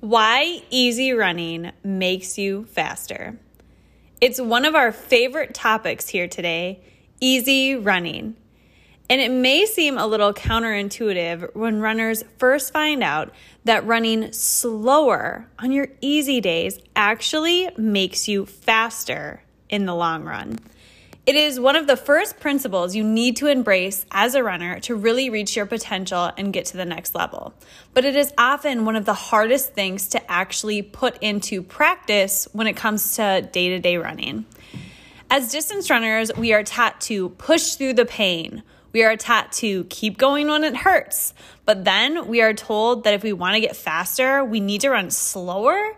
Why easy running makes you faster. It's one of our favorite topics here today easy running. And it may seem a little counterintuitive when runners first find out that running slower on your easy days actually makes you faster in the long run. It is one of the first principles you need to embrace as a runner to really reach your potential and get to the next level. But it is often one of the hardest things to actually put into practice when it comes to day to day running. As distance runners, we are taught to push through the pain we are taught to keep going when it hurts, but then we are told that if we want to get faster, we need to run slower.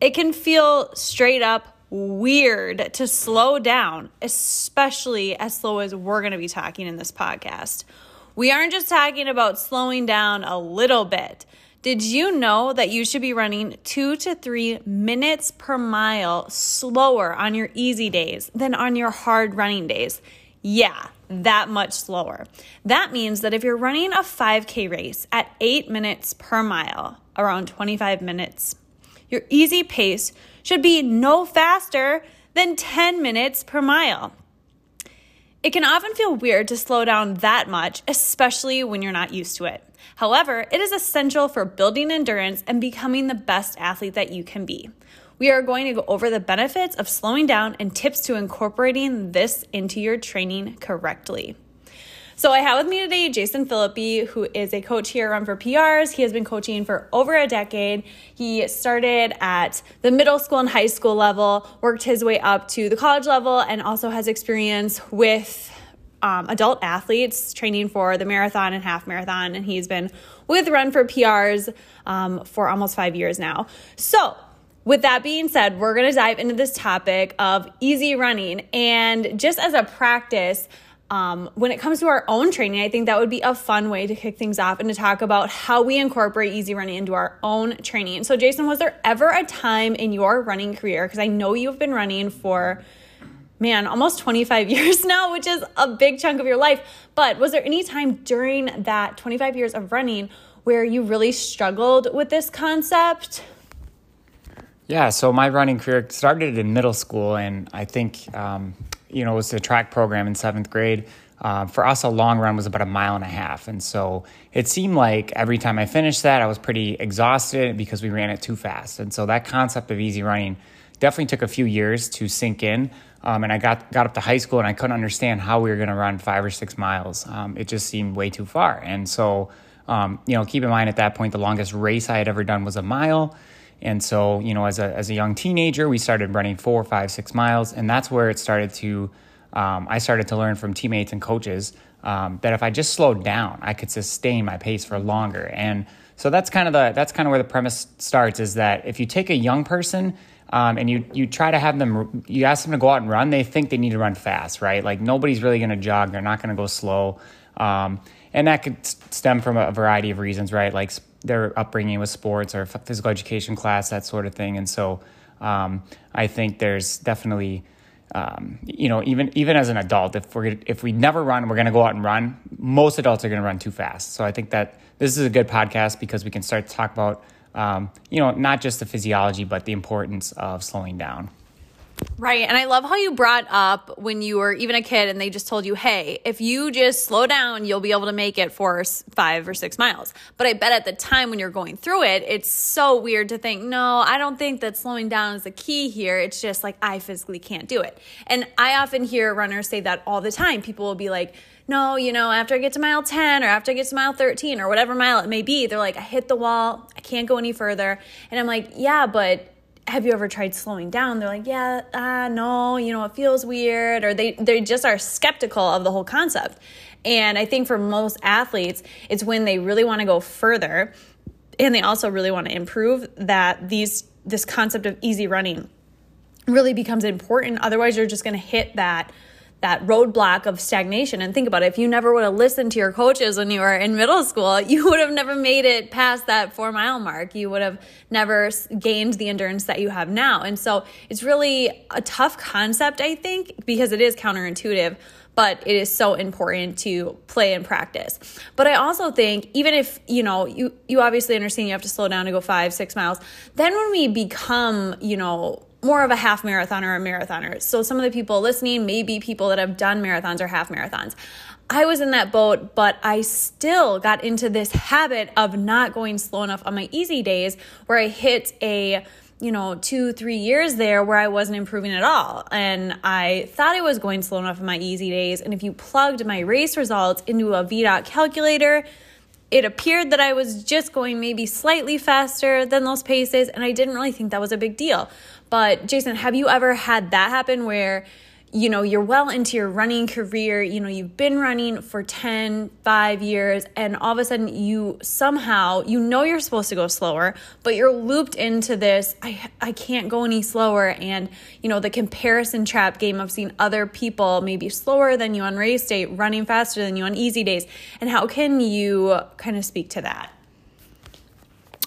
It can feel straight up weird to slow down, especially as slow as we're going to be talking in this podcast. We aren't just talking about slowing down a little bit. Did you know that you should be running two to three minutes per mile slower on your easy days than on your hard running days? Yeah, that much slower. That means that if you're running a 5K race at eight minutes per mile, around 25 minutes, your easy pace should be no faster than 10 minutes per mile. It can often feel weird to slow down that much, especially when you're not used to it. However, it is essential for building endurance and becoming the best athlete that you can be. We are going to go over the benefits of slowing down and tips to incorporating this into your training correctly. So I have with me today Jason Philippi, who is a coach here Run for PRs. He has been coaching for over a decade. He started at the middle school and high school level, worked his way up to the college level, and also has experience with um, adult athletes training for the marathon and half marathon. And he's been with Run for PRs um, for almost five years now. So with that being said, we're going to dive into this topic of easy running. And just as a practice, um, when it comes to our own training, I think that would be a fun way to kick things off and to talk about how we incorporate easy running into our own training. So, Jason, was there ever a time in your running career? Because I know you've been running for, man, almost 25 years now, which is a big chunk of your life. But was there any time during that 25 years of running where you really struggled with this concept? Yeah, so my running career started in middle school, and I think um, you know it was a track program in seventh grade. Uh, for us, a long run was about a mile and a half, and so it seemed like every time I finished that, I was pretty exhausted because we ran it too fast. And so that concept of easy running definitely took a few years to sink in. Um, and I got got up to high school, and I couldn't understand how we were going to run five or six miles. Um, it just seemed way too far. And so, um, you know, keep in mind at that point, the longest race I had ever done was a mile. And so, you know, as a, as a young teenager, we started running four, five, six miles. And that's where it started to, um, I started to learn from teammates and coaches um, that if I just slowed down, I could sustain my pace for longer. And so that's kind of the, that's kind of where the premise starts is that if you take a young person um, and you, you try to have them, you ask them to go out and run, they think they need to run fast, right? Like nobody's really going to jog. They're not going to go slow. Um, and that could stem from a variety of reasons, right? Like their upbringing with sports or physical education class, that sort of thing. And so um, I think there's definitely, um, you know, even even as an adult, if we're if we never run, we're going to go out and run. Most adults are going to run too fast. So I think that this is a good podcast because we can start to talk about, um, you know, not just the physiology, but the importance of slowing down. Right. And I love how you brought up when you were even a kid and they just told you, hey, if you just slow down, you'll be able to make it for five or six miles. But I bet at the time when you're going through it, it's so weird to think, no, I don't think that slowing down is the key here. It's just like I physically can't do it. And I often hear runners say that all the time. People will be like, no, you know, after I get to mile 10 or after I get to mile 13 or whatever mile it may be, they're like, I hit the wall, I can't go any further. And I'm like, yeah, but have you ever tried slowing down? They're like, yeah, uh, no, you know, it feels weird, or they they just are skeptical of the whole concept. And I think for most athletes, it's when they really want to go further, and they also really want to improve that these this concept of easy running really becomes important. Otherwise, you're just going to hit that that roadblock of stagnation. And think about it if you never would have listened to your coaches when you were in middle school, you would have never made it past that four mile mark. You would have never gained the endurance that you have now. And so it's really a tough concept, I think, because it is counterintuitive but it is so important to play and practice. But I also think even if, you know, you you obviously understand you have to slow down to go 5 6 miles, then when we become, you know, more of a half marathon or a marathoner. So some of the people listening may be people that have done marathons or half marathons. I was in that boat, but I still got into this habit of not going slow enough on my easy days where I hit a you know, two, three years there where I wasn't improving at all. And I thought I was going slow enough in my easy days. And if you plugged my race results into a VDOT calculator, it appeared that I was just going maybe slightly faster than those paces. And I didn't really think that was a big deal. But Jason, have you ever had that happen where you know you're well into your running career you know you've been running for 10 5 years and all of a sudden you somehow you know you're supposed to go slower but you're looped into this i i can't go any slower and you know the comparison trap game of seeing other people maybe slower than you on race day running faster than you on easy days and how can you kind of speak to that?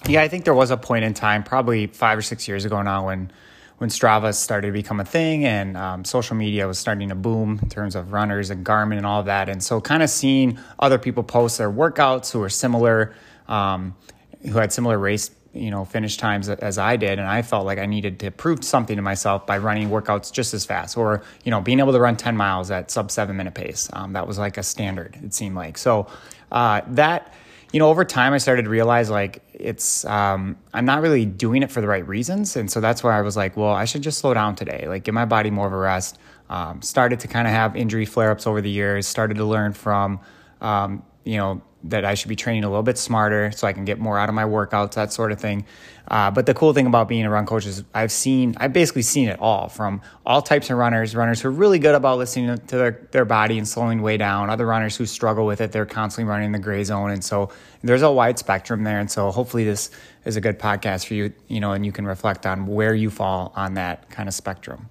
Yeah i think there was a point in time probably 5 or 6 years ago now when when Strava started to become a thing and um, social media was starting to boom in terms of runners and Garmin and all that. And so, kind of seeing other people post their workouts who were similar, um, who had similar race, you know, finish times as I did, and I felt like I needed to prove something to myself by running workouts just as fast, or you know, being able to run ten miles at sub seven minute pace. Um, that was like a standard. It seemed like so uh, that you know, over time, I started to realize like it's um, I'm not really doing it for the right reasons, and so that's why I was like, well, I should just slow down today, like give my body more of a rest. Um, started to kind of have injury flare ups over the years. Started to learn from, um, you know, that I should be training a little bit smarter so I can get more out of my workouts, that sort of thing. Uh, but the cool thing about being a run coach is I've seen, I've basically seen it all from all types of runners, runners who are really good about listening to their, their body and slowing way down, other runners who struggle with it. They're constantly running in the gray zone. And so there's a wide spectrum there. And so hopefully this is a good podcast for you, you know, and you can reflect on where you fall on that kind of spectrum.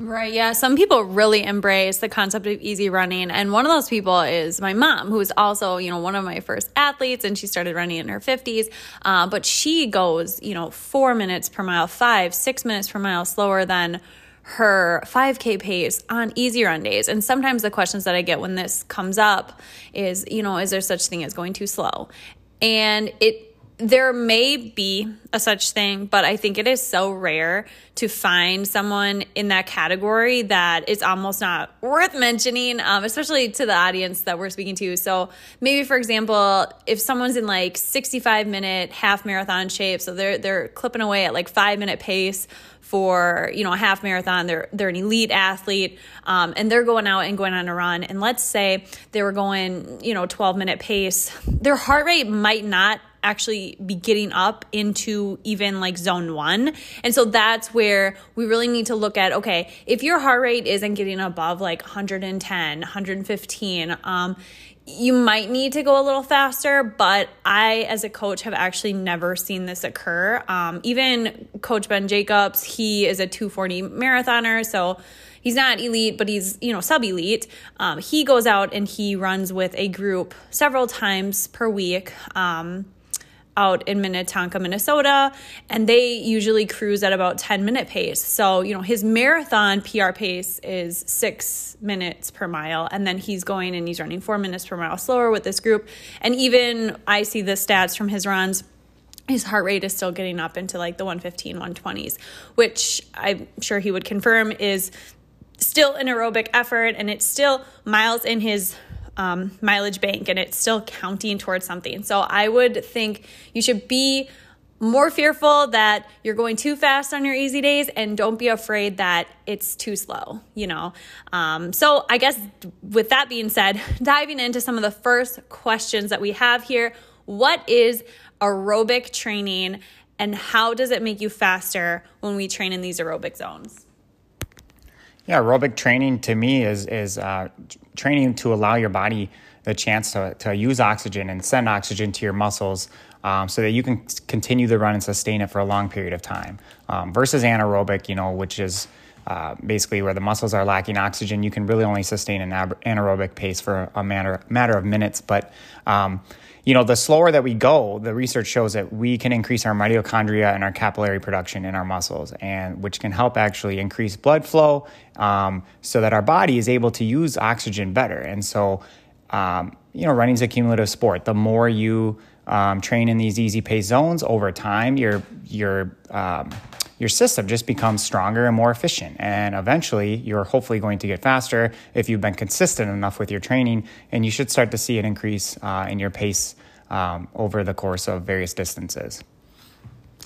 Right. Yeah. Some people really embrace the concept of easy running. And one of those people is my mom, who is also, you know, one of my first athletes and she started running in her 50s. Uh, but she goes, you know, four minutes per mile, five, six minutes per mile slower than her 5K pace on easy run days. And sometimes the questions that I get when this comes up is, you know, is there such thing as going too slow? And it, there may be a such thing, but I think it is so rare to find someone in that category that it's almost not worth mentioning, um, especially to the audience that we're speaking to. So maybe, for example, if someone's in like 65 minute half marathon shape, so they're they're clipping away at like five minute pace for you know a half marathon, they're they're an elite athlete, um, and they're going out and going on a run. And let's say they were going you know 12 minute pace, their heart rate might not actually be getting up into even like zone one. And so that's where we really need to look at okay, if your heart rate isn't getting above like 110, 115, um, you might need to go a little faster, but I, as a coach, have actually never seen this occur. Um, even Coach Ben Jacobs, he is a 240 marathoner, so he's not elite, but he's you know sub elite. Um, he goes out and he runs with a group several times per week. Um, out in Minnetonka, Minnesota, and they usually cruise at about 10 minute pace. So, you know, his marathon PR pace is six minutes per mile, and then he's going and he's running four minutes per mile slower with this group. And even I see the stats from his runs his heart rate is still getting up into like the 115 120s which i'm sure he would confirm is still an aerobic effort and it's still miles in his um, mileage bank and it's still counting towards something so i would think you should be more fearful that you're going too fast on your easy days and don't be afraid that it's too slow you know um, so i guess with that being said diving into some of the first questions that we have here what is aerobic training and how does it make you faster when we train in these aerobic zones? Yeah, aerobic training to me is is uh, training to allow your body the chance to, to use oxygen and send oxygen to your muscles um, so that you can continue the run and sustain it for a long period of time. Um, versus anaerobic, you know, which is uh, basically where the muscles are lacking oxygen, you can really only sustain an anaerobic pace for a matter matter of minutes. But um, you know, the slower that we go, the research shows that we can increase our mitochondria and our capillary production in our muscles, and which can help actually increase blood flow, um, so that our body is able to use oxygen better. And so, um, you know, running's a cumulative sport. The more you um, train in these easy pace zones over time, your your um, your system just becomes stronger and more efficient. And eventually, you're hopefully going to get faster if you've been consistent enough with your training. And you should start to see an increase uh, in your pace um, over the course of various distances.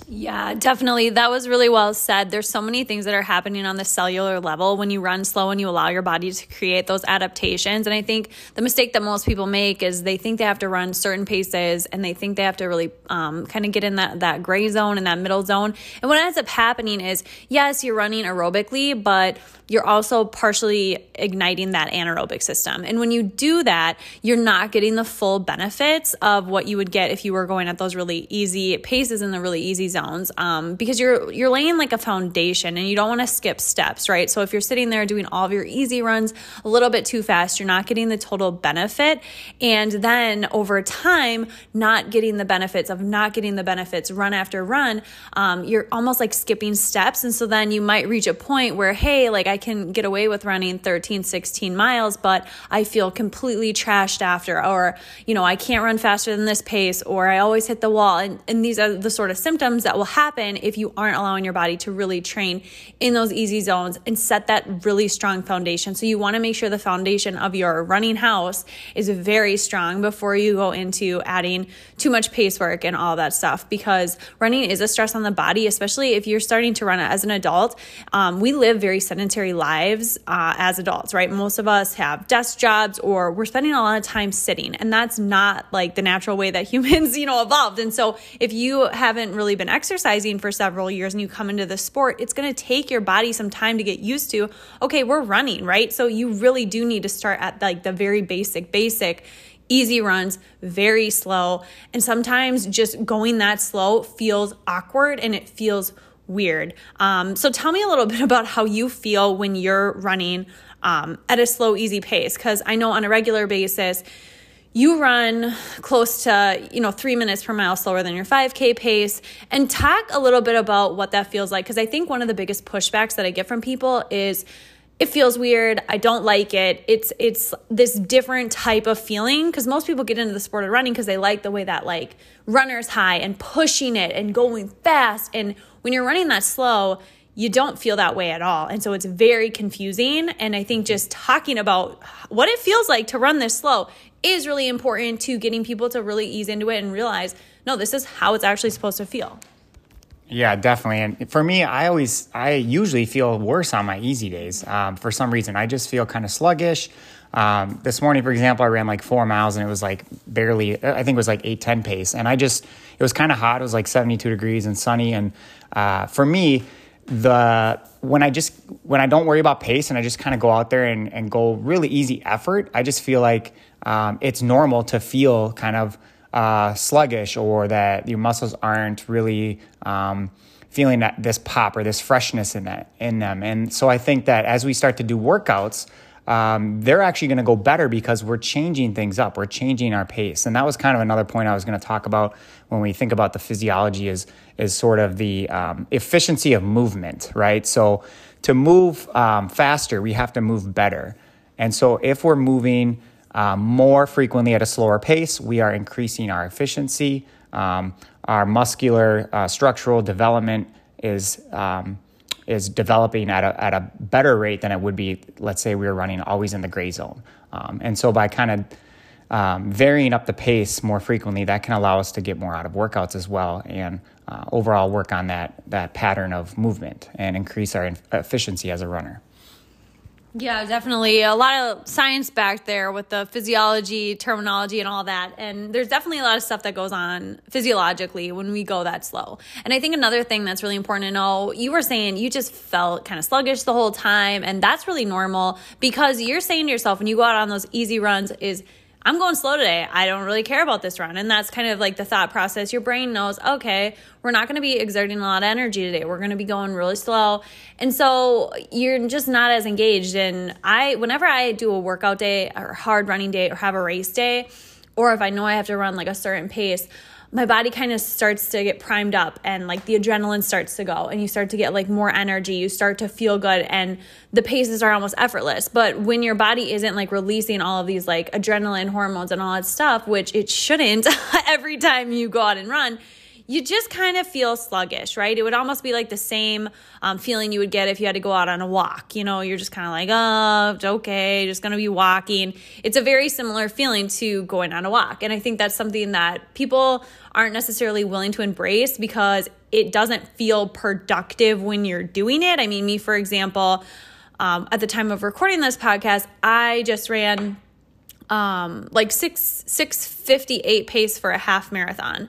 Yeah, definitely. That was really well said. There's so many things that are happening on the cellular level when you run slow and you allow your body to create those adaptations. And I think the mistake that most people make is they think they have to run certain paces and they think they have to really um, kind of get in that, that gray zone and that middle zone. And what ends up happening is, yes, you're running aerobically, but you're also partially igniting that anaerobic system. And when you do that, you're not getting the full benefits of what you would get if you were going at those really easy paces in the really easy zones um, because you're you're laying like a foundation and you don't want to skip steps, right? So if you're sitting there doing all of your easy runs a little bit too fast, you're not getting the total benefit, and then over time, not getting the benefits of not getting the benefits run after run, um, you're almost like skipping steps, and so then you might reach a point where hey, like I can get away with running 13, 16 miles, but I feel completely trashed after, or you know I can't run faster than this pace, or I always hit the wall, and and these are the sort of symptoms that will happen if you aren't allowing your body to really train in those easy zones and set that really strong foundation. So you want to make sure the foundation of your running house is very strong before you go into adding too much pace work and all that stuff because running is a stress on the body, especially if you're starting to run as an adult. Um, we live very sedentary lives uh, as adults, right? Most of us have desk jobs or we're spending a lot of time sitting, and that's not like the natural way that humans, you know, evolved. And so if you haven't really been exercising for several years and you come into the sport, it's going to take your body some time to get used to, okay, we're running, right? So you really do need to start at like the very basic, basic easy runs, very slow. And sometimes just going that slow feels awkward and it feels weird. Um, so tell me a little bit about how you feel when you're running um, at a slow, easy pace. Because I know on a regular basis, you run close to you know three minutes per mile slower than your 5k pace and talk a little bit about what that feels like because i think one of the biggest pushbacks that i get from people is it feels weird i don't like it it's it's this different type of feeling because most people get into the sport of running because they like the way that like runner's high and pushing it and going fast and when you're running that slow you don't feel that way at all. And so it's very confusing. And I think just talking about what it feels like to run this slow is really important to getting people to really ease into it and realize, no, this is how it's actually supposed to feel. Yeah, definitely. And for me, I always, I usually feel worse on my easy days. Um, for some reason, I just feel kind of sluggish. Um, this morning, for example, I ran like four miles and it was like barely, I think it was like 810 pace. And I just, it was kind of hot. It was like 72 degrees and sunny. And uh, for me, the when I just when I don't worry about pace and I just kind of go out there and, and go really easy effort, I just feel like um, it's normal to feel kind of uh, sluggish or that your muscles aren't really um, feeling that this pop or this freshness in that in them. And so I think that as we start to do workouts, um, they're actually going to go better because we're changing things up. We're changing our pace, and that was kind of another point I was going to talk about when we think about the physiology is is sort of the um, efficiency of movement, right? So to move um, faster, we have to move better, and so if we're moving um, more frequently at a slower pace, we are increasing our efficiency. um, our muscular uh, structural development is um, is developing at a, at a better rate than it would be, let's say we were running always in the gray zone. Um, and so by kind of um, varying up the pace more frequently, that can allow us to get more out of workouts as well and uh, overall work on that, that pattern of movement and increase our efficiency as a runner. Yeah, definitely. A lot of science back there with the physiology, terminology, and all that. And there's definitely a lot of stuff that goes on physiologically when we go that slow. And I think another thing that's really important to know you were saying you just felt kind of sluggish the whole time. And that's really normal because you're saying to yourself when you go out on those easy runs, is I'm going slow today. I don't really care about this run. And that's kind of like the thought process. Your brain knows, okay, we're not going to be exerting a lot of energy today. We're going to be going really slow. And so you're just not as engaged. And I, whenever I do a workout day or hard running day or have a race day, or if I know I have to run like a certain pace, my body kind of starts to get primed up and like the adrenaline starts to go and you start to get like more energy you start to feel good and the paces are almost effortless but when your body isn't like releasing all of these like adrenaline hormones and all that stuff which it shouldn't every time you go out and run you just kind of feel sluggish, right? It would almost be like the same um, feeling you would get if you had to go out on a walk. You know, you're just kind of like, oh, okay, just gonna be walking. It's a very similar feeling to going on a walk. And I think that's something that people aren't necessarily willing to embrace because it doesn't feel productive when you're doing it. I mean, me, for example, um, at the time of recording this podcast, I just ran um, like six six fifty eight pace for a half marathon.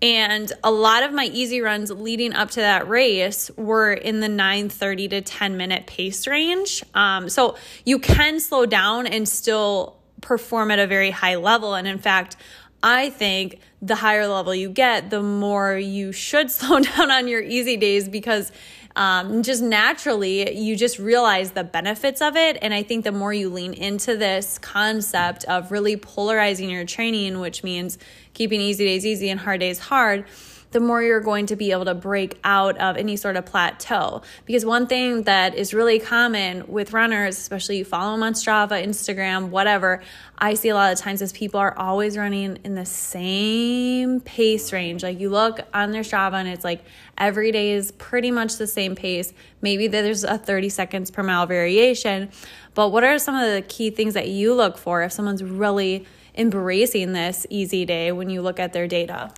And a lot of my easy runs leading up to that race were in the 9:30 to 10 minute pace range. Um, so you can slow down and still perform at a very high level. And in fact, I think the higher level you get, the more you should slow down on your easy days because um, just naturally you just realize the benefits of it. And I think the more you lean into this concept of really polarizing your training, which means keeping easy days easy and hard days hard, the more you're going to be able to break out of any sort of plateau. Because one thing that is really common with runners, especially you follow them on Strava, Instagram, whatever, I see a lot of times is people are always running in the same pace range. Like you look on their Strava and it's like every day is pretty much the same pace. Maybe there's a 30 seconds per mile variation. But what are some of the key things that you look for if someone's really embracing this easy day when you look at their data?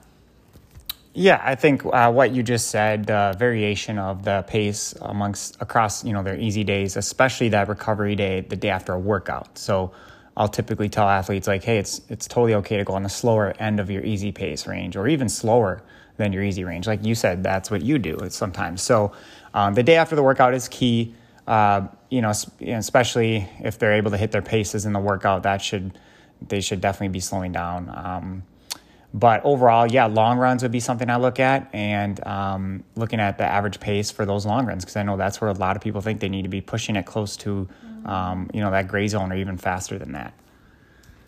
Yeah, I think uh, what you just said, the variation of the pace amongst across you know their easy days, especially that recovery day, the day after a workout. So I'll typically tell athletes like, hey, it's it's totally okay to go on the slower end of your easy pace range, or even slower than your easy range. Like you said, that's what you do sometimes. So um, the day after the workout is key. Uh, you know, especially if they're able to hit their paces in the workout, that should they should definitely be slowing down. Um, but overall, yeah, long runs would be something I look at, and um, looking at the average pace for those long runs because I know that's where a lot of people think they need to be pushing it close to, um, you know, that gray zone or even faster than that.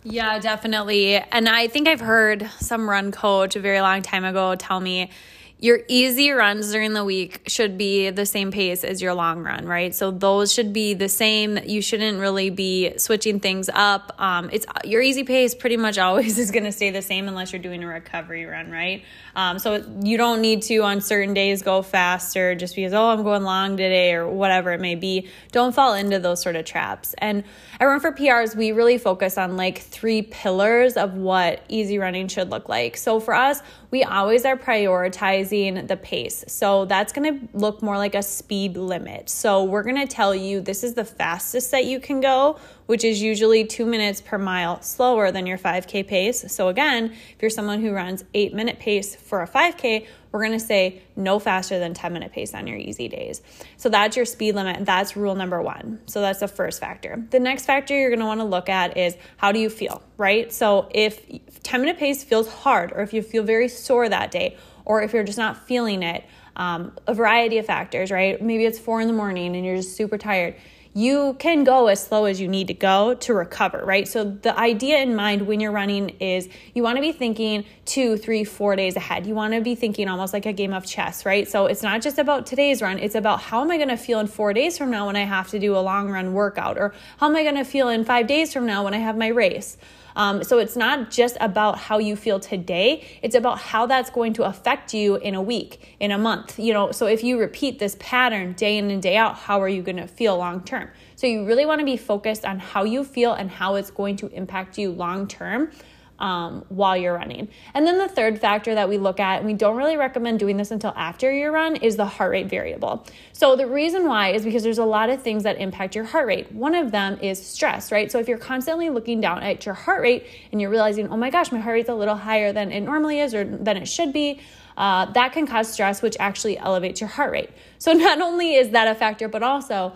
Yeah, definitely. And I think I've heard some run coach a very long time ago tell me your easy runs during the week should be the same pace as your long run, right? So those should be the same. You shouldn't really be switching things up. Um, it's your easy pace pretty much always is going to stay the same unless you're doing a recovery run, right? Um, so you don't need to on certain days go faster just because oh I'm going long today or whatever it may be. Don't fall into those sort of traps. And I Run for PRs, we really focus on like three pillars of what easy running should look like. So for us, we always are prioritizing the pace. So that's going to look more like a speed limit. So we're going to tell you this is the fastest that you can go, which is usually two minutes per mile slower than your 5K pace. So again, if you're someone who runs eight minute pace for a 5K, we're going to say no faster than 10 minute pace on your easy days. So that's your speed limit. That's rule number one. So that's the first factor. The next factor you're going to want to look at is how do you feel, right? So if 10 minute pace feels hard, or if you feel very sore that day, or if you're just not feeling it, um, a variety of factors, right? Maybe it's four in the morning and you're just super tired you can go as slow as you need to go to recover, right? So the idea in mind when you're running is you want to be thinking two, three, four days ahead. You want to be thinking almost like a game of chess, right? So it's not just about today's run, it's about how am I going to feel in four days from now when I have to do a long run workout, or how am I going to feel in five days from now when I have my race. Um, so it's not just about how you feel today, it's about how that's going to affect you in a week, in a month. You know, so if you repeat this pattern day in and day out, how are you going to feel long term? So you really want to be focused on how you feel and how it's going to impact you long term um, while you're running. And then the third factor that we look at, and we don't really recommend doing this until after your run, is the heart rate variable. So the reason why is because there's a lot of things that impact your heart rate. One of them is stress, right? So if you're constantly looking down at your heart rate and you're realizing, oh my gosh, my heart rate's a little higher than it normally is or than it should be, uh, that can cause stress, which actually elevates your heart rate. So not only is that a factor, but also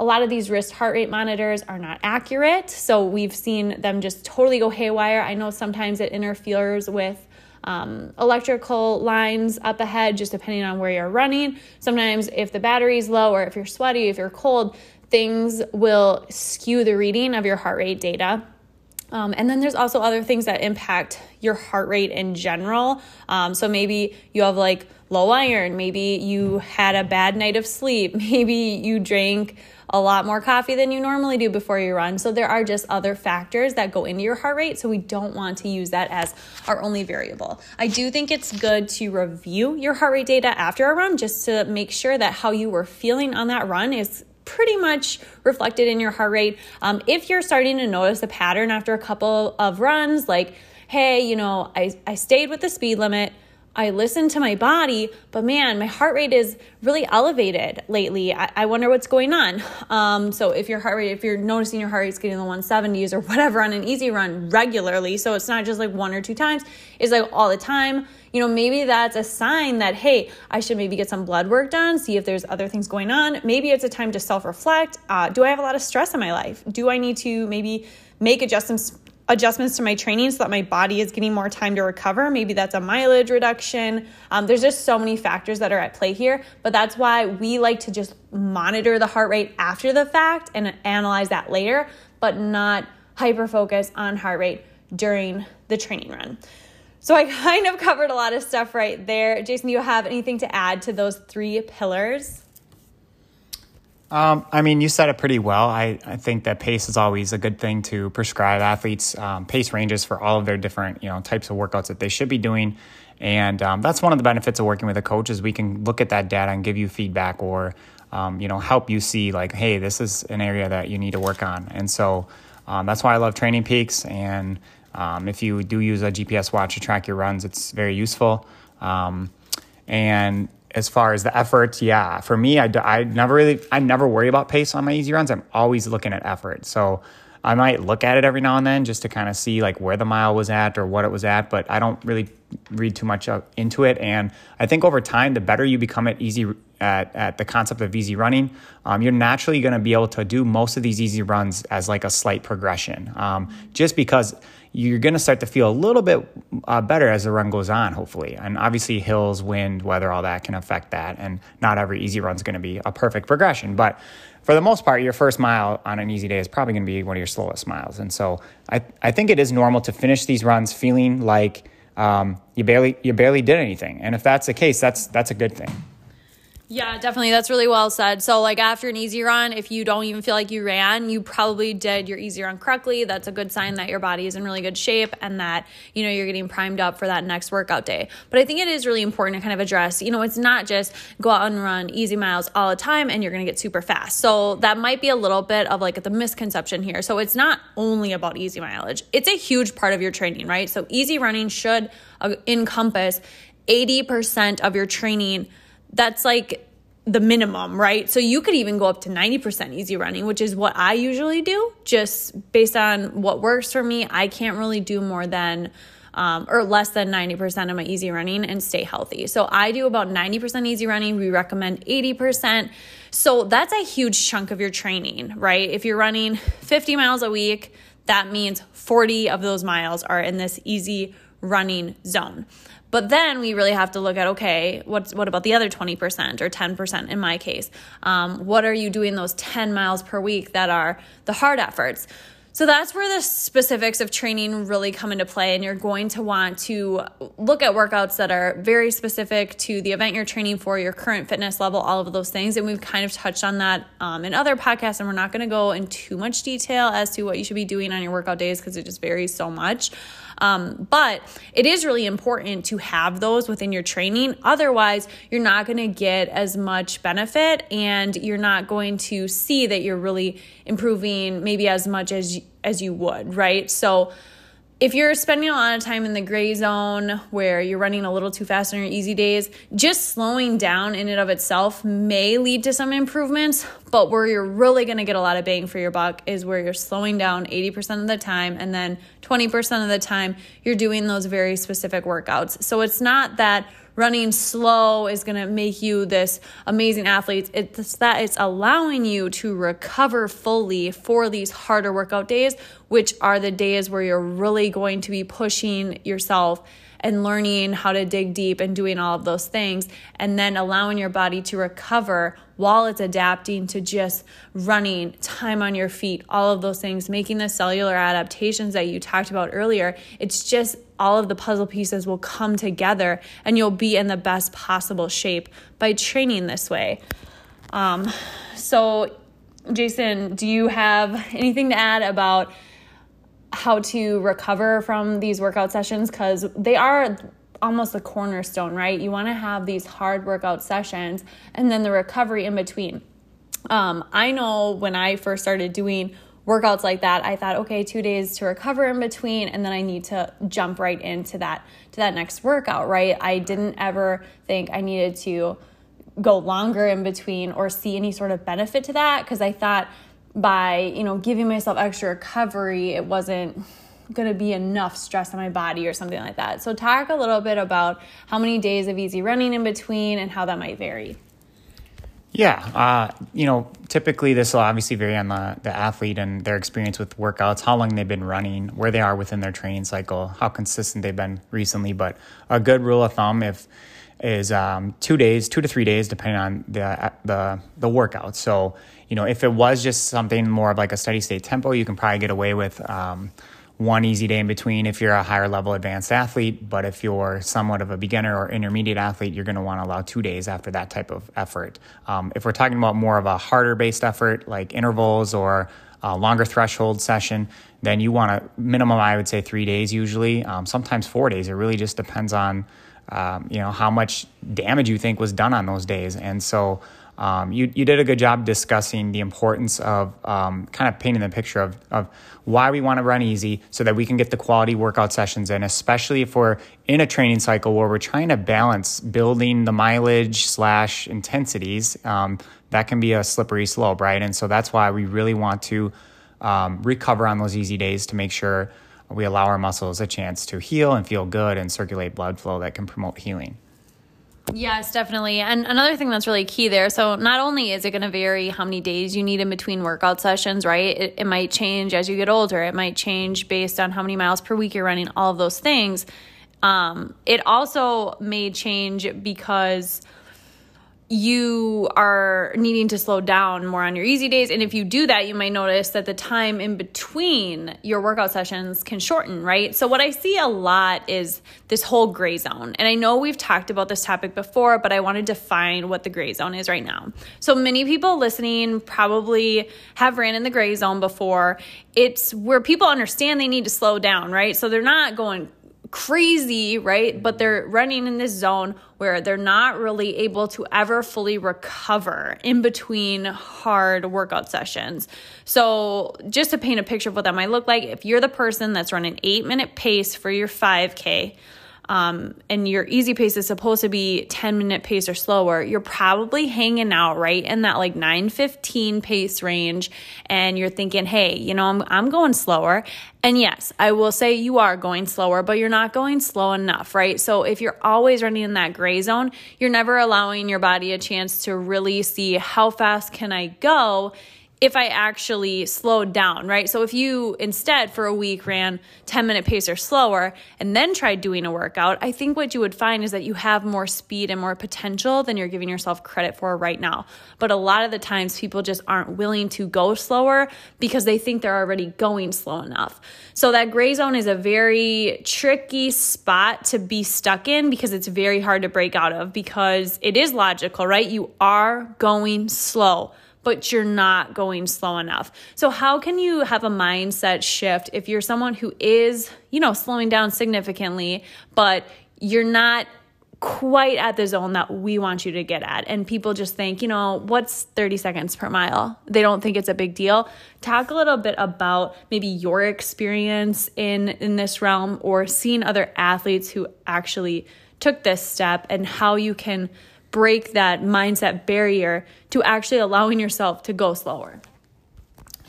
a lot of these wrist heart rate monitors are not accurate. So we've seen them just totally go haywire. I know sometimes it interferes with um, electrical lines up ahead, just depending on where you're running. Sometimes, if the battery's low or if you're sweaty, if you're cold, things will skew the reading of your heart rate data. Um, and then there's also other things that impact your heart rate in general. Um, so maybe you have like low iron, maybe you had a bad night of sleep, maybe you drank a lot more coffee than you normally do before you run. So there are just other factors that go into your heart rate. So we don't want to use that as our only variable. I do think it's good to review your heart rate data after a run just to make sure that how you were feeling on that run is pretty much reflected in your heart rate. Um, if you're starting to notice a pattern after a couple of runs, like, hey, you know, I, I stayed with the speed limit I listen to my body, but man, my heart rate is really elevated lately. I, I wonder what's going on. Um, so if your heart rate, if you're noticing your heart rate's getting the 170s or whatever on an easy run regularly, so it's not just like one or two times, it's like all the time. You know, maybe that's a sign that hey, I should maybe get some blood work done, see if there's other things going on. Maybe it's a time to self-reflect. Uh, do I have a lot of stress in my life? Do I need to maybe make adjustments adjustments to my training so that my body is getting more time to recover. Maybe that's a mileage reduction. Um, there's just so many factors that are at play here, but that's why we like to just monitor the heart rate after the fact and analyze that later, but not hyper focus on heart rate during the training run. So I kind of covered a lot of stuff right there. Jason, do you have anything to add to those three pillars? Um, I mean, you said it pretty well. I, I think that pace is always a good thing to prescribe athletes. Um, pace ranges for all of their different you know types of workouts that they should be doing, and um, that's one of the benefits of working with a coach is we can look at that data and give you feedback or um, you know help you see like, hey, this is an area that you need to work on. And so um, that's why I love Training Peaks. And um, if you do use a GPS watch to track your runs, it's very useful. and as far as the effort, yeah, for me, I, I never really, I never worry about pace on my easy runs. I'm always looking at effort. So I might look at it every now and then just to kind of see like where the mile was at or what it was at, but I don't really read too much into it. And I think over time, the better you become at easy at, at the concept of easy running, um, you're naturally going to be able to do most of these easy runs as like a slight progression, um, just because you're going to start to feel a little bit uh, better as the run goes on, hopefully. And obviously, hills, wind, weather, all that can affect that. And not every easy run is going to be a perfect progression. But for the most part, your first mile on an easy day is probably going to be one of your slowest miles. And so I, I think it is normal to finish these runs feeling like um, you barely you barely did anything. And if that's the case, that's that's a good thing. Yeah, definitely. That's really well said. So, like after an easy run, if you don't even feel like you ran, you probably did your easy run correctly. That's a good sign that your body is in really good shape and that, you know, you're getting primed up for that next workout day. But I think it is really important to kind of address, you know, it's not just go out and run easy miles all the time and you're going to get super fast. So, that might be a little bit of like the misconception here. So, it's not only about easy mileage, it's a huge part of your training, right? So, easy running should uh, encompass 80% of your training that's like the minimum, right? So you could even go up to 90% easy running, which is what I usually do, just based on what works for me. I can't really do more than um, or less than 90% of my easy running and stay healthy. So I do about 90% easy running. We recommend 80%. So that's a huge chunk of your training, right? If you're running 50 miles a week, that means 40 of those miles are in this easy running zone. But then we really have to look at okay, what's what about the other 20% or 10% in my case? Um, what are you doing those 10 miles per week that are the hard efforts? So that's where the specifics of training really come into play. And you're going to want to look at workouts that are very specific to the event you're training for, your current fitness level, all of those things. And we've kind of touched on that um, in other podcasts. And we're not going to go in too much detail as to what you should be doing on your workout days because it just varies so much. Um, but it is really important to have those within your training. Otherwise, you're not going to get as much benefit and you're not going to see that you're really improving maybe as much as as you would, right? So if you're spending a lot of time in the gray zone where you're running a little too fast on your easy days, just slowing down in and of itself may lead to some improvements. But where you're really going to get a lot of bang for your buck is where you're slowing down 80% of the time and then 20% of the time you're doing those very specific workouts. So it's not that running slow is going to make you this amazing athlete. It's that it's allowing you to recover fully for these harder workout days, which are the days where you're really going to be pushing yourself and learning how to dig deep and doing all of those things, and then allowing your body to recover while it's adapting to just running, time on your feet, all of those things, making the cellular adaptations that you talked about earlier. It's just all of the puzzle pieces will come together and you'll be in the best possible shape by training this way. Um, so, Jason, do you have anything to add about how to recover from these workout sessions? Because they are almost the cornerstone, right? You want to have these hard workout sessions and then the recovery in between. Um, I know when I first started doing workouts like that, I thought, okay, two days to recover in between, and then I need to jump right into that to that next workout, right? I didn't ever think I needed to go longer in between or see any sort of benefit to that because I thought by you know giving myself extra recovery, it wasn't going to be enough stress on my body or something like that. So talk a little bit about how many days of easy running in between and how that might vary. Yeah, uh, you know, typically this will obviously vary on the, the athlete and their experience with workouts, how long they've been running, where they are within their training cycle, how consistent they've been recently. But a good rule of thumb if is um, two days, two to three days, depending on the the the workout. So you know, if it was just something more of like a steady state tempo, you can probably get away with. Um, one easy day in between if you're a higher level advanced athlete. But if you're somewhat of a beginner or intermediate athlete, you're going to want to allow two days after that type of effort. Um, if we're talking about more of a harder based effort like intervals or a longer threshold session, then you want to minimum, I would say, three days usually, um, sometimes four days. It really just depends on. Um, you know how much damage you think was done on those days, and so um, you, you did a good job discussing the importance of um, kind of painting the picture of, of why we want to run easy so that we can get the quality workout sessions in, especially if we're in a training cycle where we're trying to balance building the mileage slash intensities. Um, that can be a slippery slope, right? And so that's why we really want to um, recover on those easy days to make sure we allow our muscles a chance to heal and feel good and circulate blood flow that can promote healing. Yes, definitely. And another thing that's really key there so, not only is it going to vary how many days you need in between workout sessions, right? It, it might change as you get older, it might change based on how many miles per week you're running, all of those things. Um, it also may change because you are needing to slow down more on your easy days. And if you do that, you might notice that the time in between your workout sessions can shorten, right? So, what I see a lot is this whole gray zone. And I know we've talked about this topic before, but I want to define what the gray zone is right now. So, many people listening probably have ran in the gray zone before. It's where people understand they need to slow down, right? So, they're not going crazy, right? But they're running in this zone where they're not really able to ever fully recover in between hard workout sessions. So, just to paint a picture of what that might look like, if you're the person that's running eight minute pace for your 5K, um, and your easy pace is supposed to be 10 minute pace or slower, you're probably hanging out right in that like 915 pace range. And you're thinking, hey, you know, I'm, I'm going slower. And yes, I will say you are going slower, but you're not going slow enough, right? So if you're always running in that gray zone, you're never allowing your body a chance to really see how fast can I go if I actually slowed down, right? So if you instead for a week ran 10 minute pace or slower and then tried doing a workout, I think what you would find is that you have more speed and more potential than you're giving yourself credit for right now. But a lot of the times people just aren't willing to go slower because they think they're already going slow enough. So that gray zone is a very tricky spot to be stuck in because it's very hard to break out of because it is logical, right? You are going slow but you're not going slow enough. So, how can you have a mindset shift if you're someone who is, you know, slowing down significantly, but you're not quite at the zone that we want you to get at. And people just think, you know, what's 30 seconds per mile? They don't think it's a big deal. Talk a little bit about maybe your experience in in this realm or seeing other athletes who actually took this step and how you can break that mindset barrier to actually allowing yourself to go slower?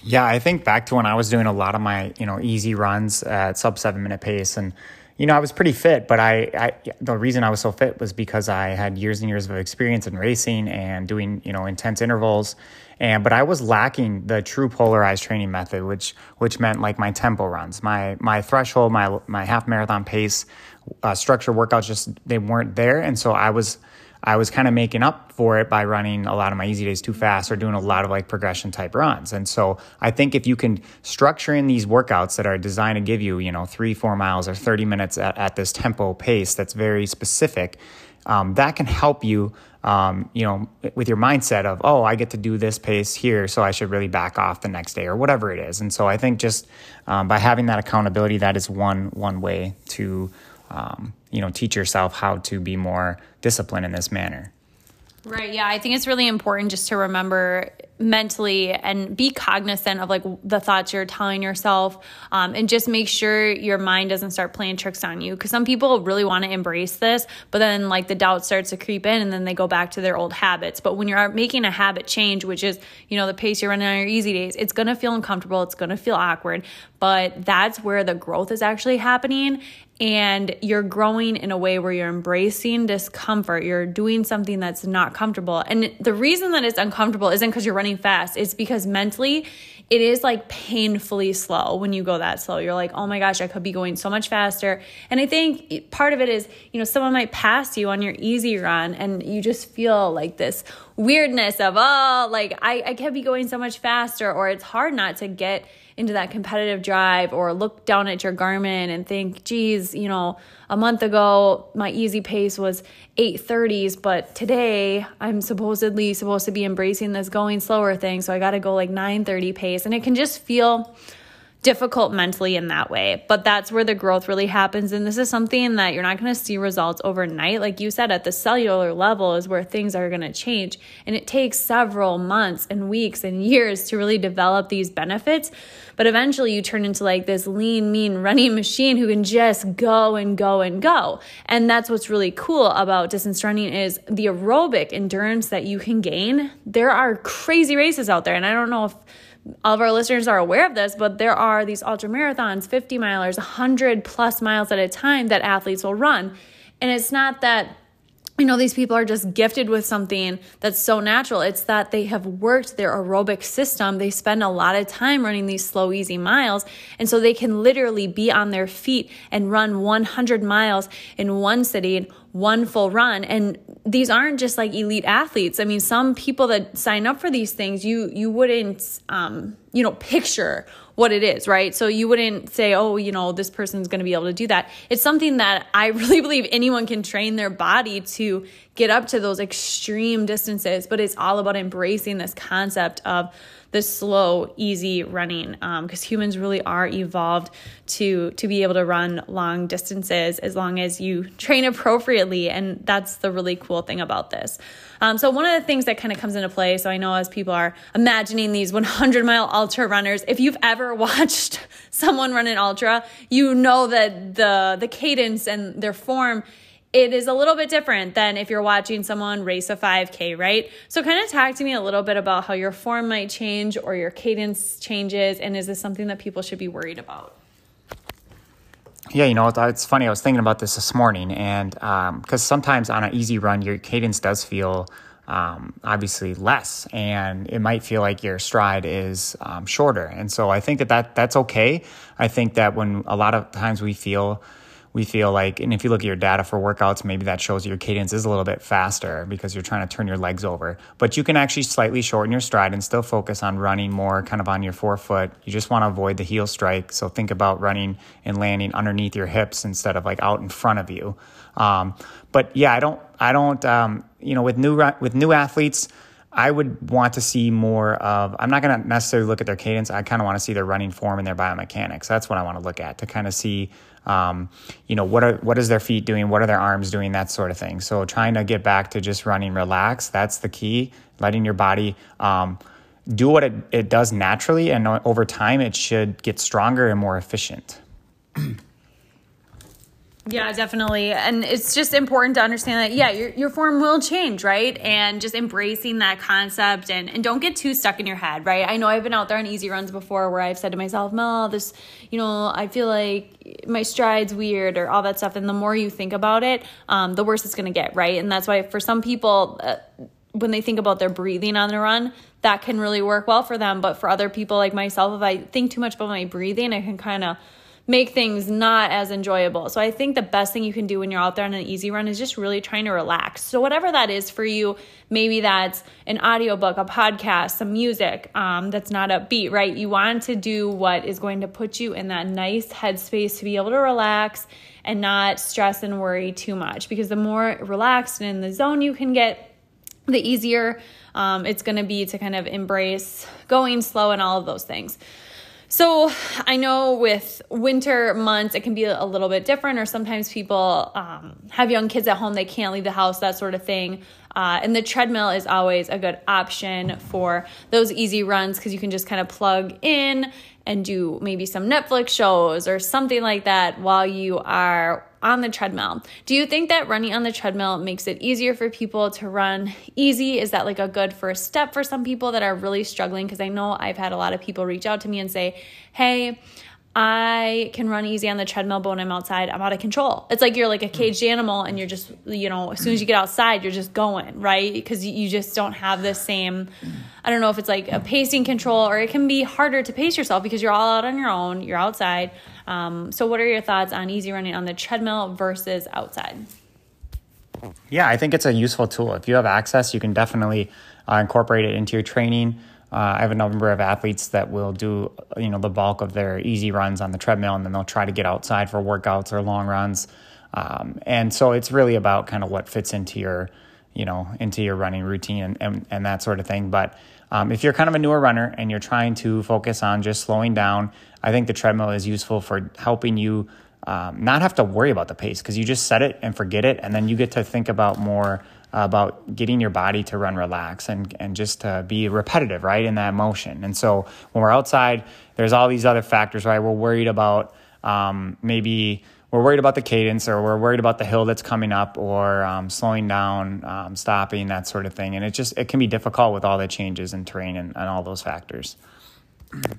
Yeah, I think back to when I was doing a lot of my, you know, easy runs at sub seven minute pace and you know, I was pretty fit, but I, I, the reason I was so fit was because I had years and years of experience in racing and doing, you know, intense intervals. And, but I was lacking the true polarized training method, which, which meant like my tempo runs, my, my threshold, my, my half marathon pace, uh, structured workouts, just, they weren't there. And so I was, I was kind of making up for it by running a lot of my easy days too fast or doing a lot of like progression type runs. And so I think if you can structure in these workouts that are designed to give you, you know, three, four miles or 30 minutes at, at this tempo pace that's very specific, um, that can help you, um, you know, with your mindset of, oh, I get to do this pace here, so I should really back off the next day or whatever it is. And so I think just um, by having that accountability, that is one one way to um, you know teach yourself how to be more disciplined in this manner Right. Yeah. I think it's really important just to remember mentally and be cognizant of like the thoughts you're telling yourself um, and just make sure your mind doesn't start playing tricks on you. Because some people really want to embrace this, but then like the doubt starts to creep in and then they go back to their old habits. But when you're making a habit change, which is, you know, the pace you're running on your easy days, it's going to feel uncomfortable. It's going to feel awkward. But that's where the growth is actually happening and you're growing in a way where you're embracing discomfort. You're doing something that's not comfortable. And the reason that it's uncomfortable isn't because you're running fast, it's because mentally it is like painfully slow when you go that slow. You're like, oh my gosh, I could be going so much faster. And I think part of it is, you know, someone might pass you on your easy run and you just feel like this weirdness of, oh, like I, I could be going so much faster, or it's hard not to get into that competitive drive or look down at your Garmin and think, geez, you know, a month ago my easy pace was 830s, but today I'm supposedly supposed to be embracing this going slower thing. So I got to go like 930 pace. And it can just feel difficult mentally in that way. But that's where the growth really happens. And this is something that you're not going to see results overnight. Like you said, at the cellular level is where things are going to change. And it takes several months and weeks and years to really develop these benefits. But eventually you turn into like this lean, mean running machine who can just go and go and go. And that's what's really cool about distance running is the aerobic endurance that you can gain. There are crazy races out there. And I don't know if all of our listeners are aware of this, but there are these ultra marathons, 50 milers, 100 plus miles at a time that athletes will run. And it's not that you know, these people are just gifted with something that's so natural. It's that they have worked their aerobic system. They spend a lot of time running these slow, easy miles. And so they can literally be on their feet and run 100 miles in one sitting, one full run. And these aren't just like elite athletes. I mean, some people that sign up for these things, you, you wouldn't, um, you know, picture what it is, right? So you wouldn't say, oh, you know, this person's going to be able to do that. It's something that I really believe anyone can train their body to get up to those extreme distances, but it's all about embracing this concept of the slow, easy running because um, humans really are evolved to to be able to run long distances as long as you train appropriately, and that's the really cool thing about this. Um, so one of the things that kind of comes into play. So I know as people are imagining these 100 mile ultra runners, if you've ever watched someone run an ultra, you know that the the cadence and their form it is a little bit different than if you're watching someone race a 5K, right? So, kind of talk to me a little bit about how your form might change or your cadence changes, and is this something that people should be worried about? Yeah, you know, it's funny. I was thinking about this this morning, and because um, sometimes on an easy run, your cadence does feel um, obviously less, and it might feel like your stride is um, shorter. And so I think that, that that's okay. I think that when a lot of times we feel we feel like, and if you look at your data for workouts, maybe that shows your cadence is a little bit faster because you're trying to turn your legs over. But you can actually slightly shorten your stride and still focus on running more kind of on your forefoot. You just want to avoid the heel strike. So think about running and landing underneath your hips instead of like out in front of you. Um, but yeah, I don't, I don't, um, you know, with new with new athletes. I would want to see more of, I'm not going to necessarily look at their cadence. I kind of want to see their running form and their biomechanics. That's what I want to look at to kind of see um, you know, what are what is their feet doing? What are their arms doing? That sort of thing. So trying to get back to just running relaxed. That's the key. Letting your body um, do what it, it does naturally, and over time, it should get stronger and more efficient. Yeah, definitely. And it's just important to understand that, yeah, your, your form will change, right? And just embracing that concept and, and don't get too stuck in your head, right? I know I've been out there on easy runs before where I've said to myself, Mel, this, you know, I feel like my stride's weird or all that stuff. And the more you think about it, um, the worse it's going to get, right? And that's why for some people, uh, when they think about their breathing on the run, that can really work well for them. But for other people like myself, if I think too much about my breathing, I can kind of make things not as enjoyable. So I think the best thing you can do when you're out there on an easy run is just really trying to relax. So whatever that is for you, maybe that's an audiobook, a podcast, some music um, that's not upbeat, right? You want to do what is going to put you in that nice headspace to be able to relax and not stress and worry too much because the more relaxed and in the zone you can get, the easier um, it's going to be to kind of embrace going slow and all of those things. So I know with winter months, it can be a little bit different, or sometimes people um, have young kids at home, they can't leave the house, that sort of thing. Uh, and the treadmill is always a good option for those easy runs because you can just kind of plug in and do maybe some Netflix shows or something like that while you are on the treadmill. Do you think that running on the treadmill makes it easier for people to run easy? Is that like a good first step for some people that are really struggling? Because I know I've had a lot of people reach out to me and say, hey, I can run easy on the treadmill, but when I'm outside, I'm out of control. It's like you're like a caged hmm. animal and you're just, you know, as soon as you get outside, you're just going, right? Because you just don't have the same, I don't know if it's like a pacing control or it can be harder to pace yourself because you're all out on your own, you're outside. Um, so, what are your thoughts on easy running on the treadmill versus outside? Yeah, I think it's a useful tool. If you have access, you can definitely uh, incorporate it into your training. Uh, I have a number of athletes that will do, you know, the bulk of their easy runs on the treadmill, and then they'll try to get outside for workouts or long runs. Um, and so it's really about kind of what fits into your, you know, into your running routine and, and, and that sort of thing. But um, if you're kind of a newer runner and you're trying to focus on just slowing down, I think the treadmill is useful for helping you um, not have to worry about the pace because you just set it and forget it, and then you get to think about more about getting your body to run relax and, and just to be repetitive, right, in that motion. And so when we're outside, there's all these other factors, right? We're worried about um, maybe we're worried about the cadence or we're worried about the hill that's coming up or um, slowing down, um, stopping, that sort of thing. And it just, it can be difficult with all the changes in terrain and, and all those factors.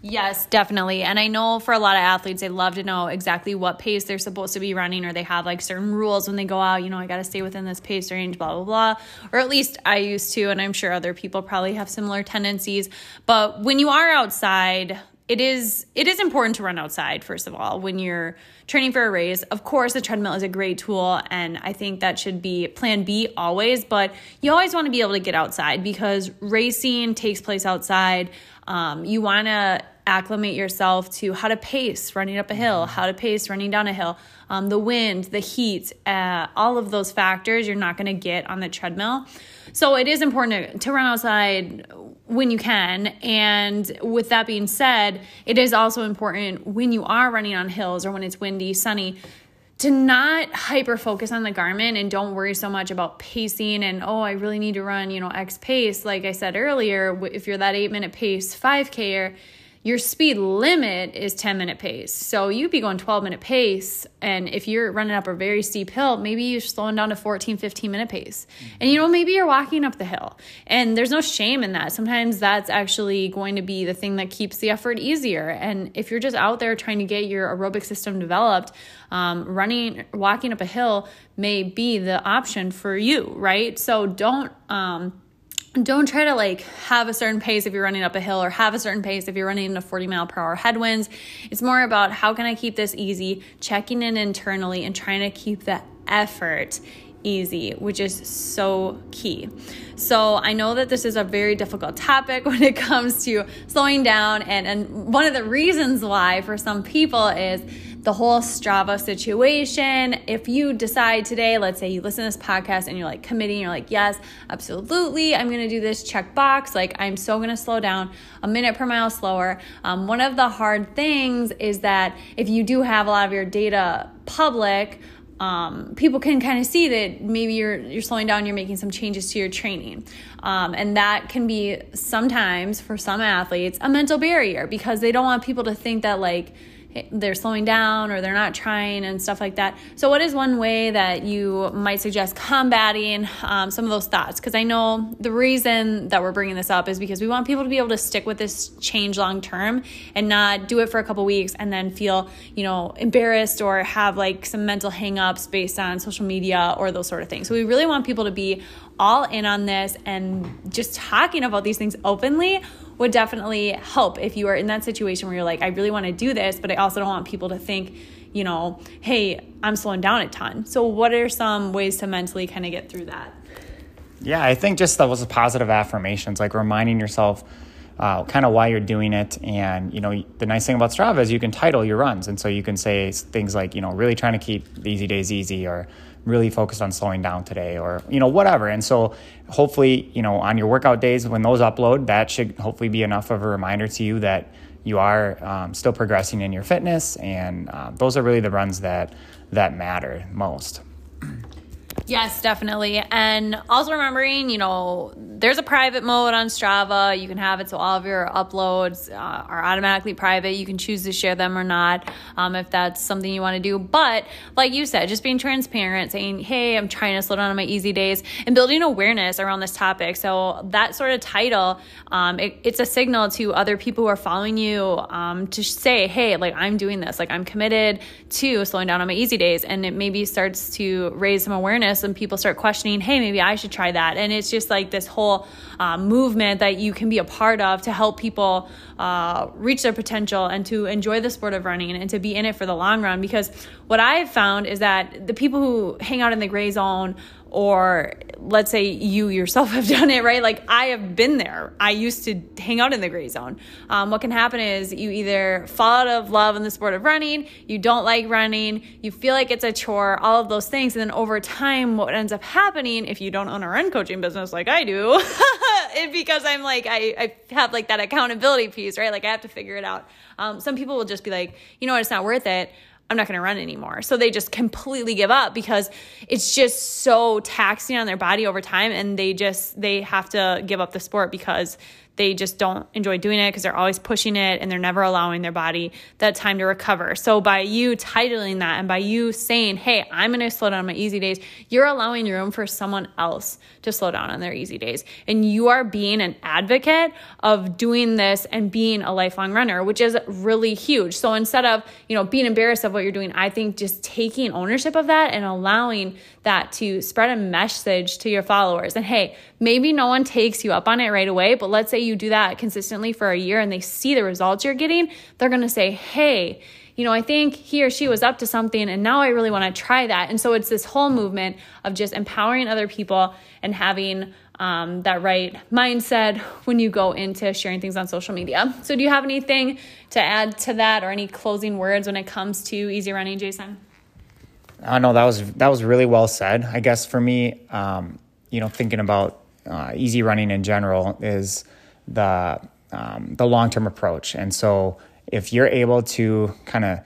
Yes, definitely. And I know for a lot of athletes, they love to know exactly what pace they're supposed to be running, or they have like certain rules when they go out, you know, I got to stay within this pace range, blah, blah, blah. Or at least I used to, and I'm sure other people probably have similar tendencies. But when you are outside, it is it is important to run outside first of all when you're training for a race. Of course the treadmill is a great tool and i think that should be plan b always but you always want to be able to get outside because racing takes place outside. Um, you want to acclimate yourself to how to pace running up a hill, how to pace running down a hill, um, the wind, the heat, uh, all of those factors you're not going to get on the treadmill. So it is important to, to run outside when you can. And with that being said, it is also important when you are running on hills or when it's windy, sunny to not hyper focus on the Garmin and don't worry so much about pacing and oh i really need to run you know x pace like i said earlier if you're that eight minute pace 5k your speed limit is 10 minute pace. So you'd be going 12 minute pace. And if you're running up a very steep hill, maybe you're slowing down to 14, 15 minute pace. Mm-hmm. And you know, maybe you're walking up the hill. And there's no shame in that. Sometimes that's actually going to be the thing that keeps the effort easier. And if you're just out there trying to get your aerobic system developed, um, running, walking up a hill may be the option for you, right? So don't, um, don't try to like have a certain pace if you're running up a hill or have a certain pace if you're running in a 40 mile per hour headwinds. It's more about how can I keep this easy, checking in internally and trying to keep the effort easy, which is so key. So I know that this is a very difficult topic when it comes to slowing down. And, and one of the reasons why for some people is the whole Strava situation. If you decide today, let's say you listen to this podcast and you're like committing, you're like, yes, absolutely, I'm gonna do this check box. Like, I'm so gonna slow down a minute per mile slower. Um, one of the hard things is that if you do have a lot of your data public, um, people can kind of see that maybe you're you're slowing down, you're making some changes to your training, um, and that can be sometimes for some athletes a mental barrier because they don't want people to think that like they're slowing down or they're not trying and stuff like that. So, what is one way that you might suggest combating um, some of those thoughts? Because I know the reason that we're bringing this up is because we want people to be able to stick with this change long term and not do it for a couple weeks and then feel, you know, embarrassed or have like some mental hangups based on social media or those sort of things. So, we really want people to be all in on this and just talking about these things openly would definitely help if you are in that situation where you're like, I really want to do this, but I also don't want people to think, you know, hey, I'm slowing down a ton. So, what are some ways to mentally kind of get through that? Yeah, I think just those positive affirmations, like reminding yourself uh, kind of why you're doing it. And, you know, the nice thing about Strava is you can title your runs. And so you can say things like, you know, really trying to keep the easy days easy or really focused on slowing down today or, you know, whatever. And so hopefully, you know, on your workout days when those upload, that should hopefully be enough of a reminder to you that you are um, still progressing in your fitness. And uh, those are really the runs that, that matter most. Yes, definitely. And also remembering, you know, there's a private mode on Strava. You can have it so all of your uploads uh, are automatically private. You can choose to share them or not um, if that's something you want to do. But like you said, just being transparent, saying, hey, I'm trying to slow down on my easy days, and building awareness around this topic. So that sort of title, um, it, it's a signal to other people who are following you um, to say, hey, like I'm doing this, like I'm committed to slowing down on my easy days. And it maybe starts to raise some awareness and people start questioning, hey, maybe I should try that. And it's just like this whole uh, movement that you can be a part of to help people uh, reach their potential and to enjoy the sport of running and to be in it for the long run. Because what I've found is that the people who hang out in the gray zone or let's say you yourself have done it, right? Like I have been there. I used to hang out in the gray zone. Um, what can happen is you either fall out of love in the sport of running, you don't like running, you feel like it's a chore, all of those things. And then over time, what ends up happening if you don't own a run coaching business like I do, it because I'm like, I, I have like that accountability piece, right? Like I have to figure it out. Um, some people will just be like, you know what, it's not worth it. I'm not going to run anymore. So they just completely give up because it's just so taxing on their body over time and they just they have to give up the sport because they just don't enjoy doing it because they're always pushing it and they're never allowing their body that time to recover. So by you titling that and by you saying, "Hey, I'm going to slow down my easy days," you're allowing room for someone else to slow down on their easy days. And you are being an advocate of doing this and being a lifelong runner, which is really huge. So instead of, you know, being embarrassed of what you're doing, I think just taking ownership of that and allowing that to spread a message to your followers. And hey, maybe no one takes you up on it right away, but let's say you do that consistently for a year and they see the results you're getting, they're going to say, hey, you know, I think he or she was up to something and now I really want to try that. And so it's this whole movement of just empowering other people and having um, that right mindset when you go into sharing things on social media. So, do you have anything to add to that or any closing words when it comes to easy running, Jason? I uh, know that was that was really well said. I guess for me, um, you know, thinking about uh, easy running in general is the um, the long term approach. And so if you're able to kind of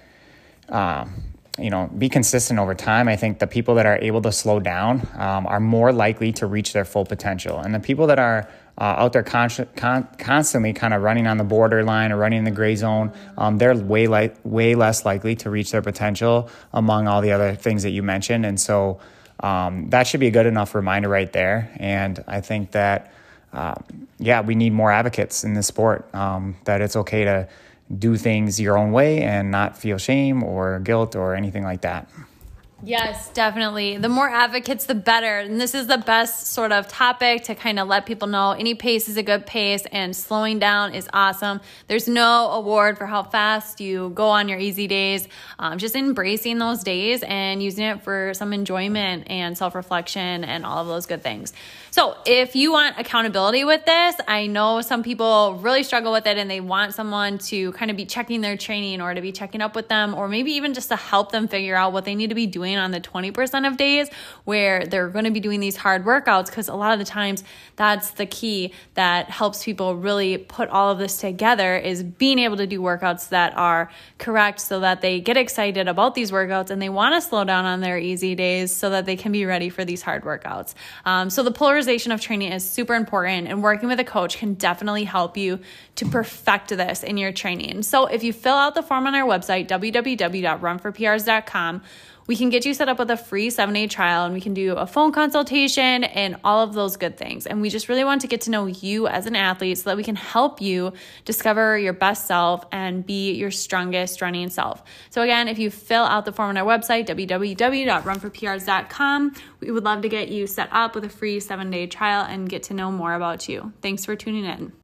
um, you know be consistent over time, I think the people that are able to slow down um, are more likely to reach their full potential, and the people that are uh, out there con- con- constantly kind of running on the borderline or running in the gray zone, um, they're way li- way less likely to reach their potential among all the other things that you mentioned. And so um, that should be a good enough reminder right there. And I think that um, yeah, we need more advocates in this sport. Um, that it's okay to do things your own way and not feel shame or guilt or anything like that. Yes, definitely. The more advocates, the better. And this is the best sort of topic to kind of let people know any pace is a good pace and slowing down is awesome. There's no award for how fast you go on your easy days. Um, just embracing those days and using it for some enjoyment and self reflection and all of those good things. So, if you want accountability with this, I know some people really struggle with it and they want someone to kind of be checking their training or to be checking up with them, or maybe even just to help them figure out what they need to be doing on the 20% of days where they're going to be doing these hard workouts. Because a lot of the times, that's the key that helps people really put all of this together is being able to do workouts that are correct so that they get excited about these workouts and they want to slow down on their easy days so that they can be ready for these hard workouts. Um, so, the polarization of training is super important, and working with a coach can definitely help you to perfect this in your training. So, if you fill out the form on our website, www.runforprs.com, we can get you set up with a free seven day trial and we can do a phone consultation and all of those good things. And we just really want to get to know you as an athlete so that we can help you discover your best self and be your strongest running self. So, again, if you fill out the form on our website, www.runforprs.com, we would love to get you set up with a free seven day trial and get to know more about you. Thanks for tuning in.